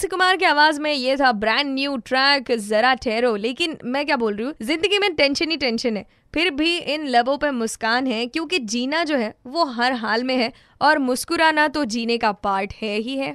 तुलसी कुमार की आवाज़ में ये था ब्रांड न्यू ट्रैक जरा ठहरो। लेकिन मैं क्या बोल रही हूँ? ज़िंदगी में टेंशन ही टेंशन है। फिर भी इन लबों पे मुस्कान है, क्योंकि जीना जो है, वो हर हाल में है, और मुस्कुराना तो जीने का पार्ट है ही है।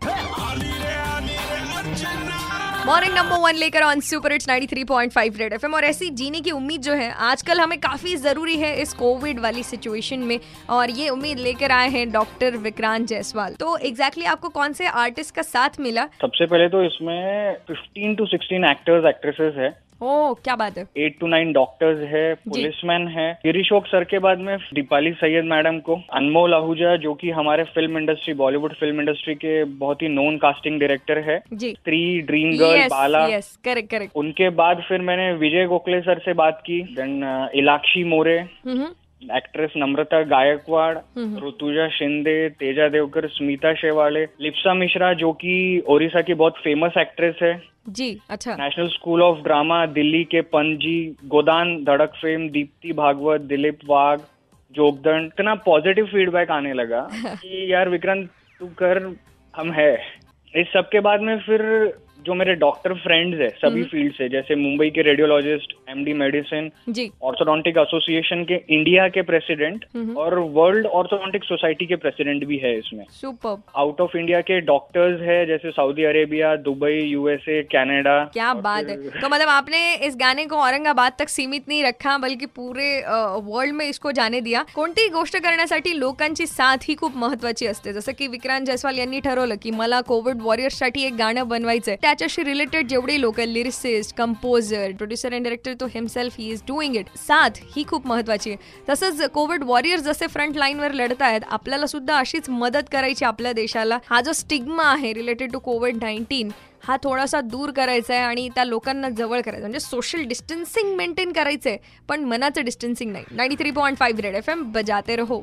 मॉर्निंग नंबर वन लेकर on super it's 93.5 red FM और ऐसी जीने की उम्मीद जो है आजकल हमें काफ़ी ज़रूरी है इस कोविड वाली सिचुएशन में। और ये उम्मीद लेकर आए हैं डॉक्टर विक्रांत जायसवाल। तो एग्जैक्टली exactly आपको कौन से आर्टिस्ट का साथ मिला? सबसे पहले तो इसमें 15 टू 16 एक्टर्स एक्ट्रेसेस है। ओ क्या बात है। एट टू नाइन डॉक्टर्स है पुलिसमैन है। गिरीशोक सर के बाद में दीपाली सैयद मैडम को अनमोल आहूजा जो कि हमारे film industry Bollywood film industry के बहुत ही नोन कास्टिंग डायरेक्टर है। जी। Three Dream Girl Bala correct correct उनके बाद फिर मैंने विजय गोखले सर से बात की देन इलाक्षी मोरे एक्ट्रेस नम्रता गायकवाड़ ऋतुजा शिंदे तेजा देवकर स्मिता शेवाले लिप्सा मिश्रा जो कि ओडिशा की बहुत फ़ेमस एक्ट्रेस है। जी अच्छा। National School of Drama Delhi के पनजी गोदान धड़क फेम दीप्ति भागवत दिलीप वाघ जोगदंड इतना पॉजिटिव फीडबैक आने लगा कि यार विक्रांत तू कर हम है। इस सब के बाद में फिर जो मेरे डॉक्टर फ्रेंड्स है सभी फ़ील्ड हम्म। से जैसे मुंबई के radiologist MD medicine orthodontic association के इंडिया के प्रेसिडेंट हम्म। और वर्ल्ड ऑर्थोडोंटिक सोसाइटी के प्रेसिडेंट भी है इसमें। सुपर आउट ऑफ़ इंडिया के डॉक्टर्स है जैसे Saudi Arabia Dubai USA Canada क्या बात है। तो मतलब आपने इस गाने को औरंगाबाद तक सीमित नहीं रखा बल्कि पूरे वर्ल्ड में इसको जाने दिया। कोणतीही गोष्ट करण्यासाठी लोकांची साथ ही खूप महत्वाची असते जसं की विक्रांत जयस्वाल यांनी ठरवलं की मला कोविड वॉरियर्ससाठी एक गाणं बनवायचंय. त्याच्याशी रिलेटेड जेवढे लोक lyricist composer producer and director तो himself he is doing it साथ ही खूप महत्वाची आहे. तसंच कोविड वॉरियर जसे फ्रंट लाईनवर लढत आहेत आपल्याला सुद्धा अशीच मदत करायची आपल्या देशाला. हा जो स्टिग्मा आहे रिलेटेड टू कोविड नाईन्टीन हा थोडासा दूर करायचा आहे आणि त्या लोकांना जवळ करायचं म्हणजे सोशल डिस्टन्सिंग मेंटेन करायचं आहे पण मनाचं डिस्टन्सिंग नाही. Ninety three point five red F M बजाते रहो.